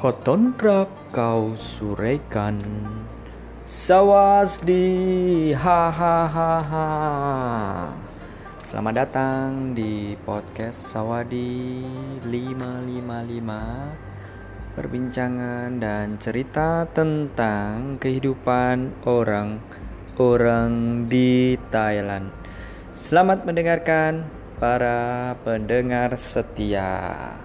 Kotondra kau suraikan. Sawasdi hahaha Selamat datang di podcast Sawadi 555 Perbincangan dan cerita tentang kehidupan orang-orang di Thailand. Selamat mendengarkan para pendengar setia.